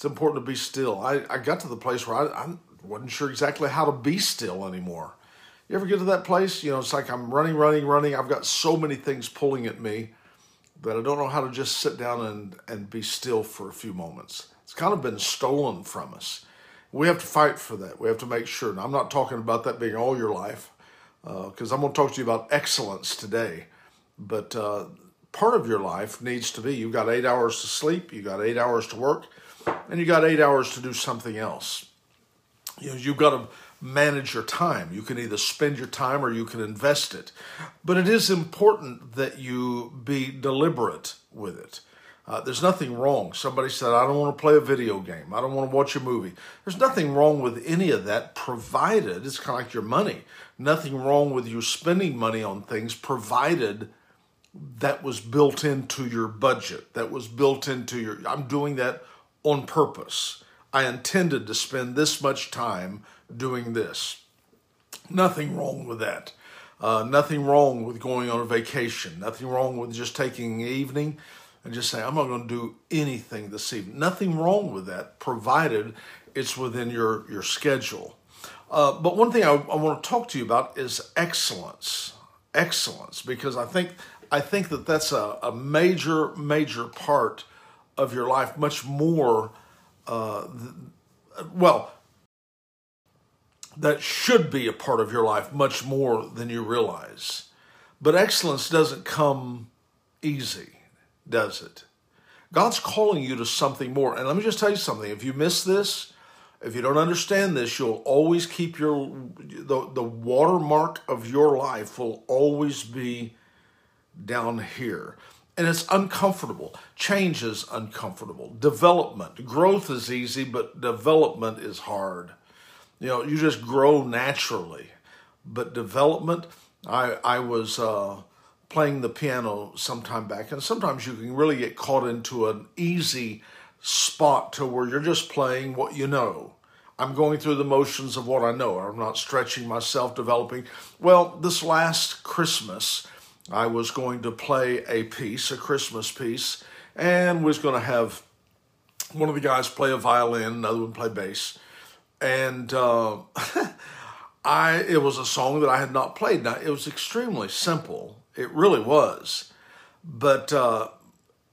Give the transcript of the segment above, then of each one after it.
It's important to be still. I, I got to the place where I, I wasn't sure exactly how to be still anymore. You ever get to that place? You know, it's like I'm running, running, running. I've got so many things pulling at me that I don't know how to just sit down and, and be still for a few moments. It's kind of been stolen from us. We have to fight for that. We have to make sure. And I'm not talking about that being all your life, because uh, I'm going to talk to you about excellence today. But uh, part of your life needs to be you've got eight hours to sleep, you've got eight hours to work, and you got eight hours to do something else. You know, you've got to manage your time. You can either spend your time or you can invest it. But it is important that you be deliberate with it. Uh, there's nothing wrong. Somebody said, I don't want to play a video game. I don't want to watch a movie. There's nothing wrong with any of that, provided it's kind of like your money. Nothing wrong with you spending money on things, provided that was built into your budget, that was built into your. I'm doing that on purpose. I intended to spend this much time doing this. Nothing wrong with that. Uh, nothing wrong with going on a vacation. Nothing wrong with just taking an evening and just saying, I'm not going to do anything this evening. Nothing wrong with that, provided it's within your, your schedule. Uh, but one thing I, I want to talk to you about is excellence. Excellence, because I think I think that that's a, a major, major part of your life, much more, uh, well, that should be a part of your life much more than you realize. But excellence doesn't come easy, does it? God's calling you to something more. And let me just tell you something. If you miss this, if you don't understand this, you'll always keep your the, the watermark of your life will always be down here. And it's uncomfortable. Change is uncomfortable. Development, growth is easy, but development is hard. You know, you just grow naturally. But development, I I was uh, playing the piano sometime back, and sometimes you can really get caught into an easy spot to where you're just playing what you know. I'm going through the motions of what I know. I'm not stretching myself, developing. Well, this last Christmas, I was going to play a piece, a Christmas piece, and was going to have one of the guys play a violin, another one play bass, and uh, I it was a song that I had not played. Now it was extremely simple, it really was, but uh,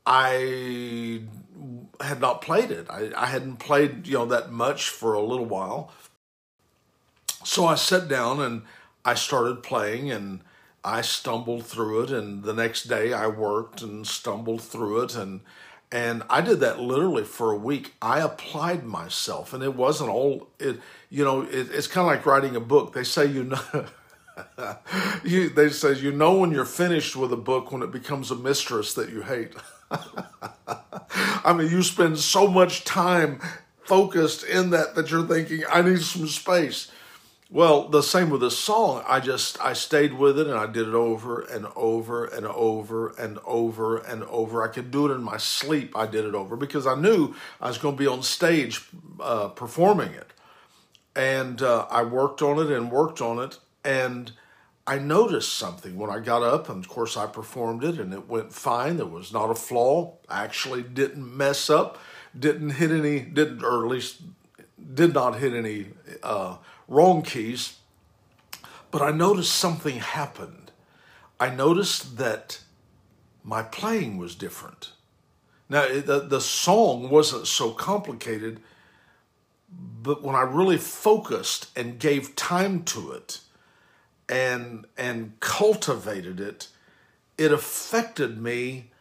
I had not played it. I, I hadn't played you know that much for a little while, so I sat down and I started playing and I stumbled through it, and the next day I worked and stumbled through it, and and I did that literally for a week. I applied myself, and it wasn't all it. You know, it, it's kind of like writing a book. They say you know. you, they say you know when you're finished with a book when it becomes a mistress that you hate. I mean, you spend so much time focused in that that you're thinking, I need some space. Well, the same with this song. I just I stayed with it and I did it over and over and over and over and over. I could do it in my sleep. I did it over because I knew I was going to be on stage uh, performing it, and uh, I worked on it and worked on it, and I noticed something when I got up. And of course, I performed it and it went fine. There was not a flaw. I actually didn't mess up. Didn't hit any. Didn't or at least did not hit any. Uh, wrong keys. But I noticed something happened. I noticed that my playing was different. Now, the, the song wasn't so complicated, but when I really focused and gave time to it and, and cultivated it, it affected me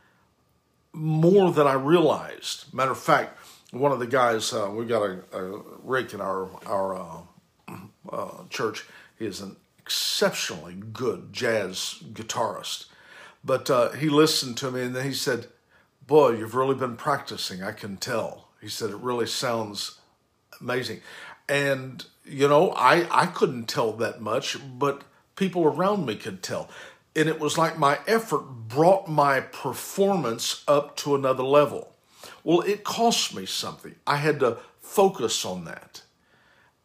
more than I realized. Matter of fact, one of the guys, uh, we got a, a Rick in our, our uh, uh, church. Is an exceptionally good jazz guitarist. But uh, he listened to me and then he said, Boy, you've really been practicing. I can tell. He said, It really sounds amazing. And, you know, I, I couldn't tell that much, but people around me could tell. And it was like my effort brought my performance up to another level. Well, it cost me something. I had to focus on that.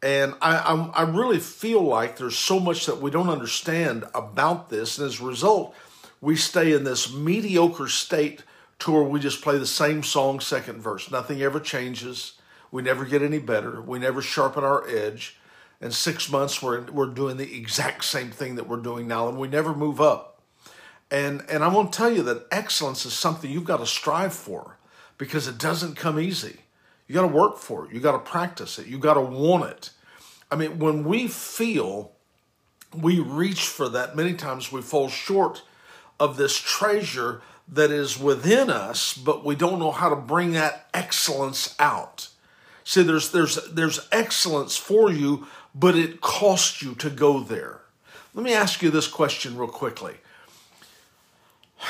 And I, I, I really feel like there's so much that we don't understand about this. And as a result, we stay in this mediocre state to where we just play the same song, second verse. Nothing ever changes. We never get any better. We never sharpen our edge. And six months, we're, we're doing the exact same thing that we're doing now, and we never move up. And, and I'm going to tell you that excellence is something you've got to strive for because it doesn't come easy. You got to work for it. You got to practice it. You got to want it. I mean, when we feel we reach for that, many times we fall short of this treasure that is within us, but we don't know how to bring that excellence out. See, there's there's there's excellence for you, but it costs you to go there. Let me ask you this question real quickly.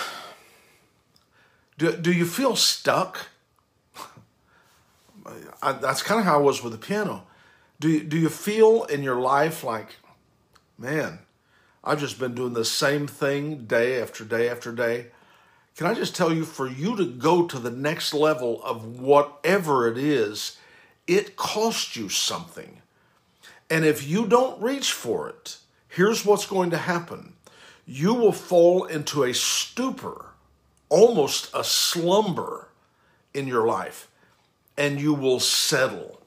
Do, do you feel stuck? I, that's kind of how I was with the piano. Do you, do you feel in your life like, man, I've just been doing the same thing day after day after day? Can I just tell you, for you to go to the next level of whatever it is, it costs you something. And if you don't reach for it, here's what's going to happen you will fall into a stupor, almost a slumber in your life, and you will settle.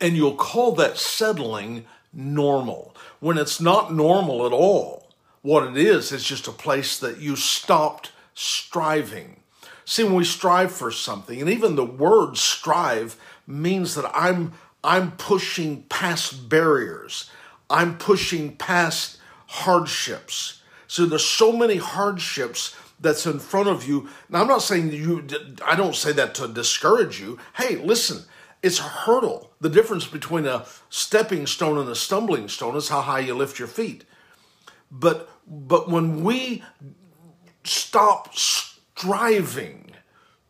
And you'll call that settling normal when it's not normal at all. What it is, is just a place that you stopped striving. See, when we strive for something, and even the word strive means that I'm I'm pushing past barriers. I'm pushing past hardships. So there's so many hardships that's in front of you. Now I'm not saying you I don't say that to discourage you. Hey, listen, it's a hurdle. The difference between a stepping stone and a stumbling stone is how high you lift your feet. But but when we stop striving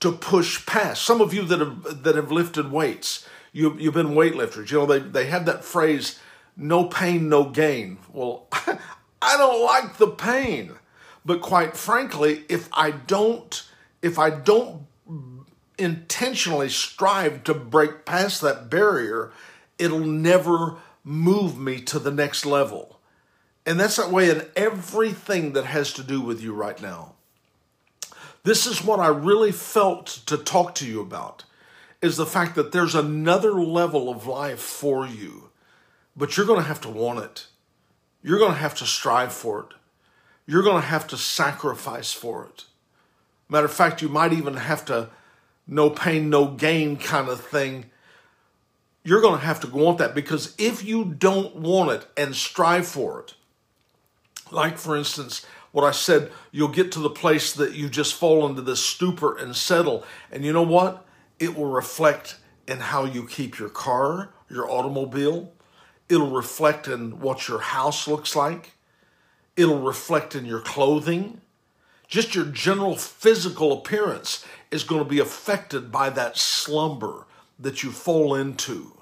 to push past, some of you that have that have lifted weights, you you've been weightlifters. You know they they have that phrase, "No pain, no gain." Well, I don't like the pain, but quite frankly, if I don't if I don't intentionally strive to break past that barrier, it'll never move me to the next level. And that's that way in everything that has to do with you right now. This is what I really felt to talk to you about is the fact that there's another level of life for you, but you're going to have to want it. You're going to have to strive for it. You're going to have to sacrifice for it. Matter of fact, you might even have to no pain, no gain kind of thing, you're going to have to want that because if you don't want it and strive for it, like for instance, what I said, you'll get to the place that you just fall into this stupor and settle. And you know what? It will reflect in how you keep your car, your automobile. It'll reflect in what your house looks like. It'll reflect in your clothing. Just your general physical appearance is going to be affected by that slumber that you fall into.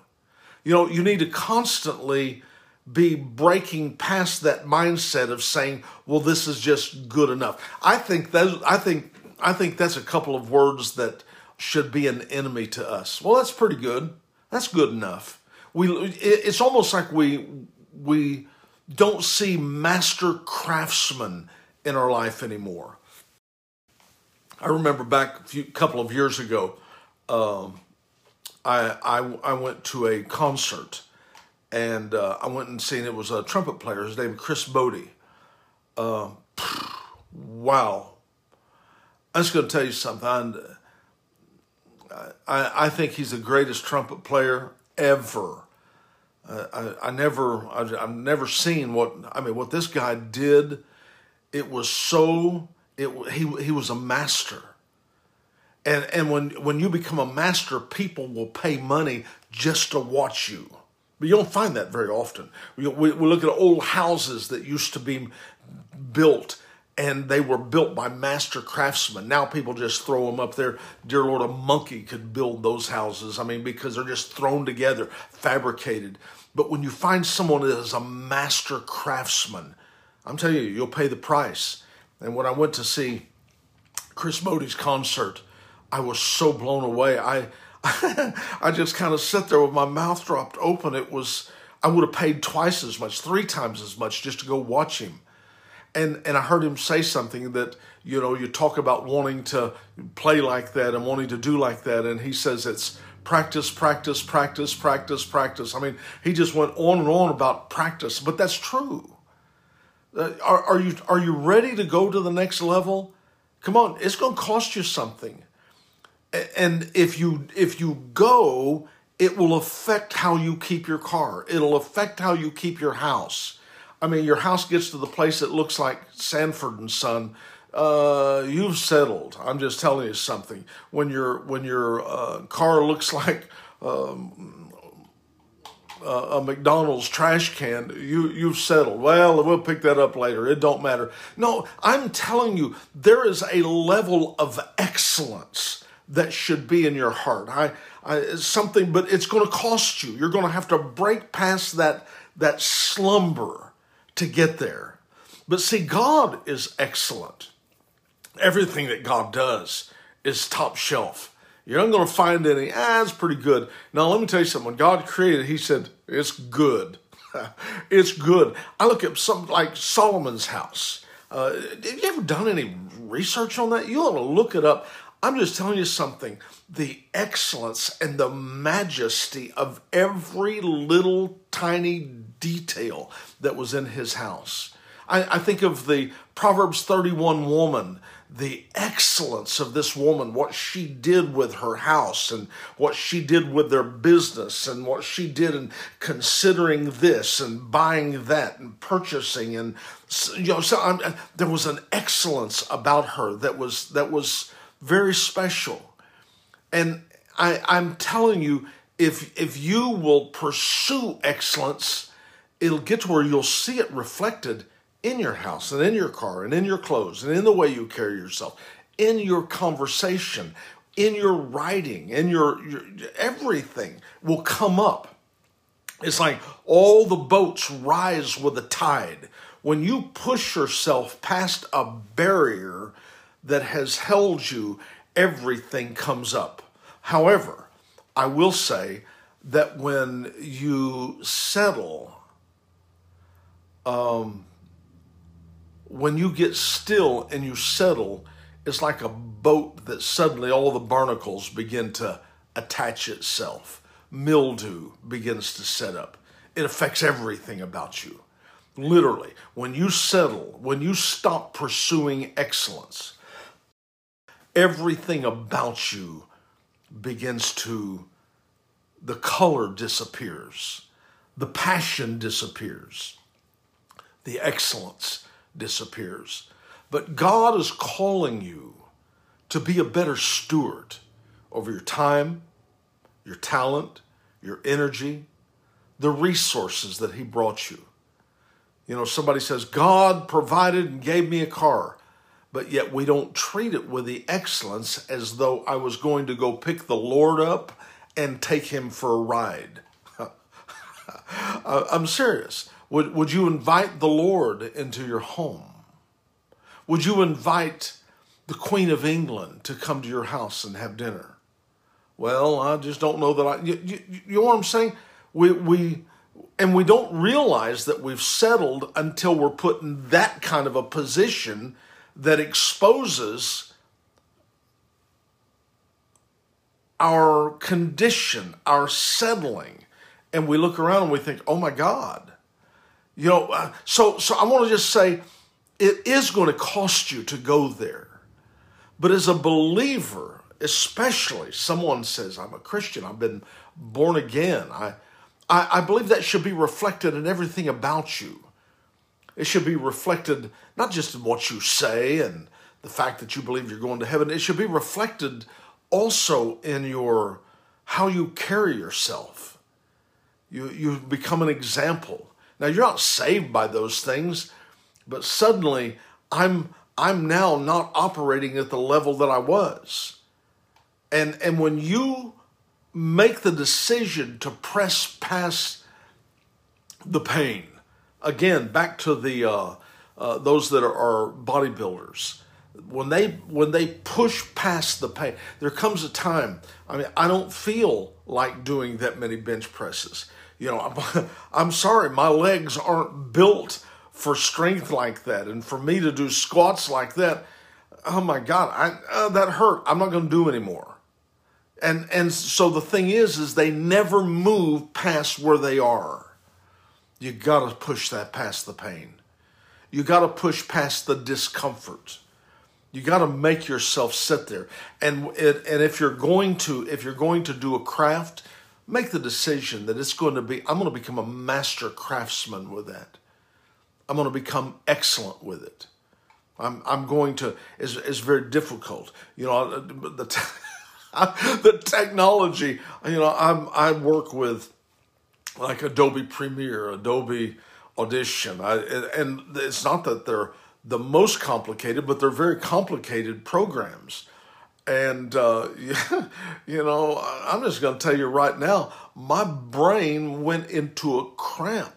You know, you need to constantly be breaking past that mindset of saying, "Well, this is just good enough." I think that I think I think that's a couple of words that should be an enemy to us. Well, that's pretty good. That's good enough. We it's almost like we we don't see master craftsmen in our life anymore. I remember back a few, couple of years ago, um, I, I, I went to a concert and uh, I went and seen it was a trumpet player. His name Chris Botti. Uh, wow, I'm just going to tell you something. I, I think he's the greatest trumpet player ever. I, I never, I've, I've never seen what I mean. What this guy did, it was so it, he, he was a master. And, and when, when you become a master, people will pay money just to watch you. But you don't find that very often. We, we, we look at old houses that used to be built and they were built by master craftsmen. Now people just throw them up there. Dear Lord, a monkey could build those houses. I mean, because they're just thrown together, fabricated. But when you find someone that is a master craftsman, I'm telling you, you'll pay the price. And when I went to see Chris Botti's concert, I was so blown away. I I just kind of sat there with my mouth dropped open. It was I would have paid twice as much, three times as much just to go watch him. And and I heard him say something that, you know, you talk about wanting to play like that and wanting to do like that and he says it's practice, practice, practice, practice, practice. I mean, he just went on and on about practice, but that's true. Uh, are, are you are you ready to go to the next level? Come on, it's going to cost you something, and if you if you go, it will affect how you keep your car. It'll affect how you keep your house. I mean, your house gets to the place that looks like Sanford and Son. Uh, you've settled. I'm just telling you something. When your when your uh, car looks like um, a McDonald's trash can, you you've settled. Well, we'll pick that up later. It don't matter. No, I'm telling you, there is a level of excellence that should be in your heart. I, I something, but it's going to cost you. You're going to have to break past that that slumber to get there. But see, God is excellent. Everything that God does is top shelf. You're not going to find any, ah, it's pretty good. Now, let me tell you something. When God created, He said, it's good. it's good. I look at something like Solomon's house. Uh, have you ever done any research on that? You ought to look it up. I'm just telling you something. The excellence and the majesty of every little tiny detail that was in his house. I, I think of the Proverbs 31 woman the excellence of this woman, what she did with her house and what she did with their business and what she did in considering this and buying that and purchasing and you know so I'm, there was an excellence about her that was that was very special. And I, I'm telling you, if if you will pursue excellence, it'll get to where you'll see it reflected in your house and in your car and in your clothes and in the way you carry yourself, in your conversation, in your writing, in your, your everything will come up. It's like all the boats rise with the tide. When you push yourself past a barrier that has held you, everything comes up. However, I will say that when you settle, um, when you get still and you settle, it's like a boat that suddenly all the barnacles begin to attach itself. Mildew begins to set up. It affects everything about you. Literally, when you settle, when you stop pursuing excellence, everything about you begins to, the color disappears, the passion disappears, the excellence disappears. But God is calling you to be a better steward over your time, your talent, your energy, the resources that He brought you. You know, somebody says, God provided and gave me a car, but yet we don't treat it with the excellence as though I was going to go pick the Lord up and take Him for a ride. I'm serious. Would, would you invite the Lord into your home? Would you invite the Queen of England to come to your house and have dinner? Well, I just don't know that I. You, you, you know what I'm saying? We, we, and we don't realize that we've settled until we're put in that kind of a position that exposes our condition, our settling. And we look around and we think, oh my God, you know, uh, so so I want to just say it is going to cost you to go there. But as a believer, especially someone says, I'm a Christian, I've been born again. I, I, I believe that should be reflected in everything about you. It should be reflected not just in what you say and the fact that you believe you're going to heaven, it should be reflected also in your how you carry yourself. You, you become an example. Now, you're not saved by those things, but suddenly I'm, I'm now not operating at the level that I was. And, and when you make the decision to press past the pain, again, back to the, uh, uh, those that are, are bodybuilders, when they when they push past the pain there comes a time i mean i don't feel like doing that many bench presses you know, I'm, I'm sorry, my legs aren't built for strength like that. And for me to do squats like that, oh my God, I, uh, that hurt. I'm not going to do anymore. And and so the thing is is they never move past where they are. You got to push that past the pain. You got to push past the discomfort. You got to make yourself sit there. And and if you're going to if you're going to do a craft, make the decision that it's going to be I'm going to become a master craftsman with that. I'm going to become excellent with it. I'm I'm going to it's, is very difficult. You know, uh, the the technology. You know, I'm I work with like Adobe Premiere, Adobe Audition, I, and it's not that they're the most complicated, but they're very complicated programs. And uh, you know, I'm just going to tell you right now, my brain went into a cramp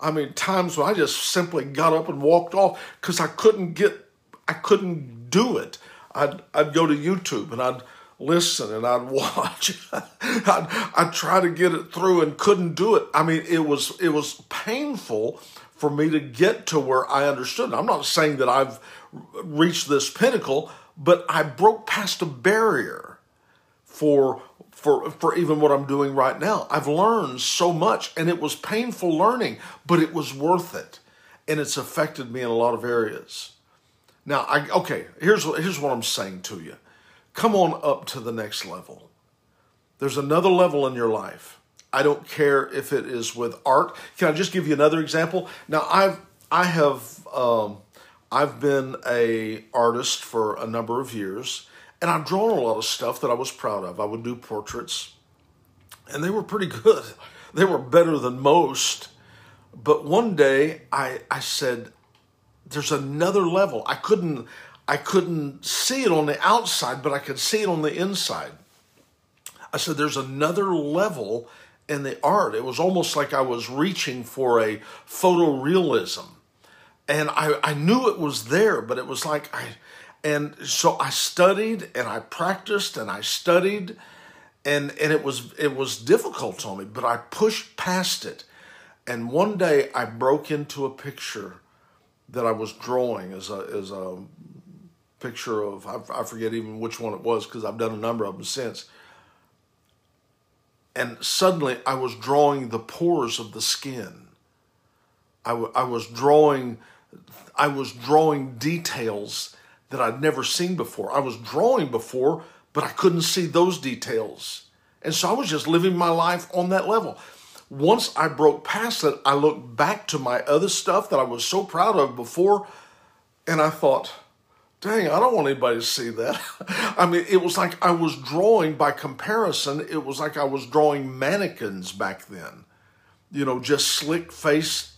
I mean, times when I just simply got up and walked off because I couldn't get, I couldn't do it. I'd, I'd go to YouTube and I'd listen and I'd watch. I'd, I'd try to get it through and couldn't do it. I mean, it was, it was painful for me to get to where I understood. I'm not saying that I've reached this pinnacle, but I broke past a barrier for for, for even what I'm doing right now. I've learned so much and it was painful learning, but it was worth it. And it's affected me in a lot of areas. Now, I, okay, here's, here's what I'm saying to you. Come on up to the next level. There's another level in your life. I don't care if it is with art. Can I just give you another example? Now, I've, I have, um, I've been a artist for a number of years and I've drawn a lot of stuff that I was proud of. I would do portraits, and they were pretty good. They were better than most. But one day I, I said, there's another level. I couldn't I couldn't see it on the outside, but I could see it on the inside. I said, there's another level in the art. It was almost like I was reaching for a photorealism. And I, I knew it was there, but it was like I and so I studied and I practiced and I studied and and it was it was difficult on me, but I pushed past it. And one day I broke into a picture that I was drawing as a as a picture of I, I forget even which one it was because I've done a number of them since. And suddenly I was drawing the pores of the skin. I, w- I was drawing I was drawing details that I'd never seen before. I was drawing before, but I couldn't see those details. And so I was just living my life on that level. Once I broke past it, I looked back to my other stuff that I was so proud of before, and I thought, dang, I don't want anybody to see that. I mean, it was like I was drawing by comparison, it was like I was drawing mannequins back then. You know, just slick face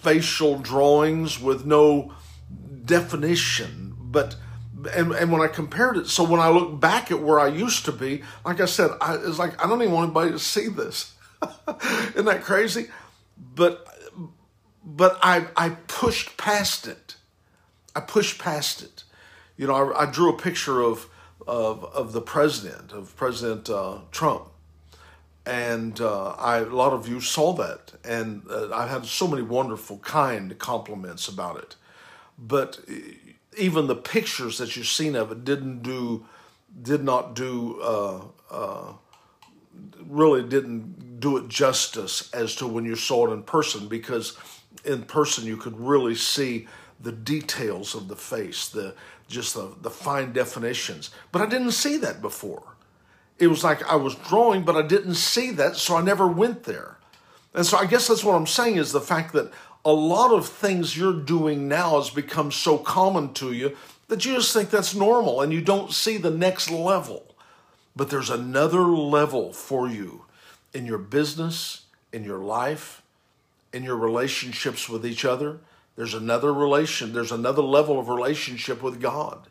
facial drawings with no definition, but and, and when I compared it, so when I look back at where I used to be, like I said, I, it's like I don't even want anybody to see this. Isn't that crazy? But but I I pushed past it. I pushed past it. You know, I, I drew a picture of of of the president of President uh, Trump, and uh, I a lot of you saw that, and uh, I had so many wonderful, kind compliments about it. But even the pictures that you've seen of it didn't do did not do uh, uh, really didn't do it justice as to when you saw it in person because in person you could really see the details of the face the just the, the fine definitions. But i didn't see that before it was like i was drawing but i didn't see that so i never went there and so i guess that's what i'm saying is the fact that a lot of things you're doing now has become so common to you that you just think that's normal and you don't see the next level. But there's another level for you in your business, in your life, in your relationships with each other. There's another relation, there's another level of relationship with God.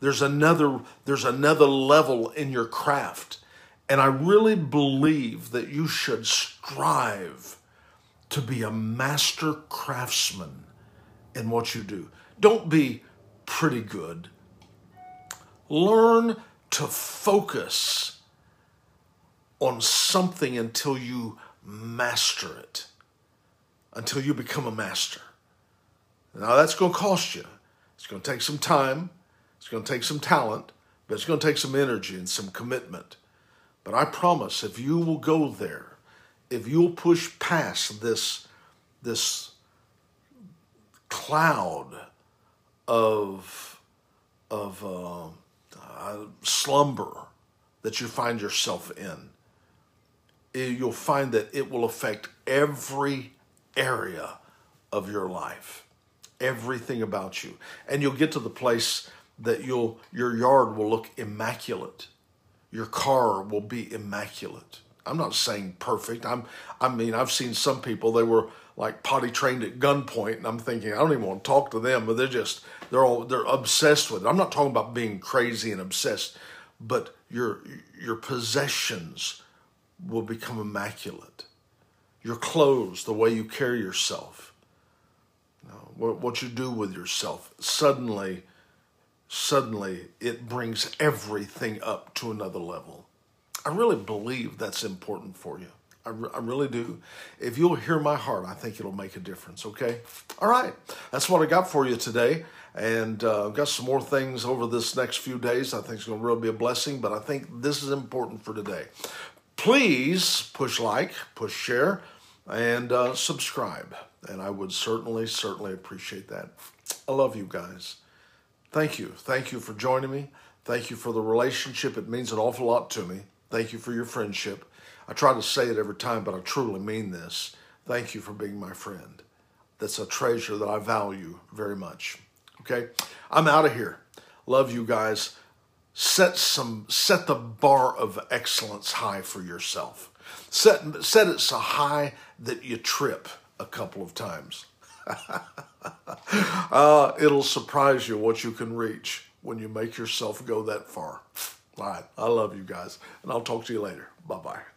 There's another there's another level in your craft. And I really believe that you should strive to be a master craftsman in what you do. Don't be pretty good. Learn to focus on something until you master it, until you become a master. Now, that's going to cost you. It's going to take some time, it's going to take some talent, but it's going to take some energy and some commitment. But I promise if you will go there, if you'll push past this, this cloud of, of uh, uh, slumber that you find yourself in, you'll find that it will affect every area of your life, everything about you. And you'll get to the place that you'll your yard will look immaculate. Your car will be immaculate. I'm not saying perfect. I'm I mean, I've seen some people they were like potty trained at gunpoint and I'm thinking I don't even want to talk to them, but they're just they're all they're obsessed with it. I'm not talking about being crazy and obsessed, but your your possessions will become immaculate. Your clothes, the way you carry yourself, what, what you do with yourself, suddenly, suddenly it brings everything up to another level. I really believe that's important for you. I, re- I, really do. If you'll hear my heart, I think it'll make a difference, okay? All right. That's what I got for you today. And uh, I've got some more things over this next few days. I think it's going to really be a blessing, but I think this is important for today please push like, push share, and uh, subscribe. And I would certainly, certainly appreciate that. I love you guys. Thank you. Thank you for joining me. Thank you for the relationship. It means an awful lot to me. Thank you for your friendship. I try to say it every time, but I truly mean this. Thank you for being my friend. That's a treasure that I value very much. Okay? I'm out of here. Love you guys set some set the bar of excellence high for yourself. Set set it so high that you trip a couple of times. uh, it'll surprise you what you can reach when you make yourself go that far. All right, I love you guys, and I'll talk to you later. Bye bye.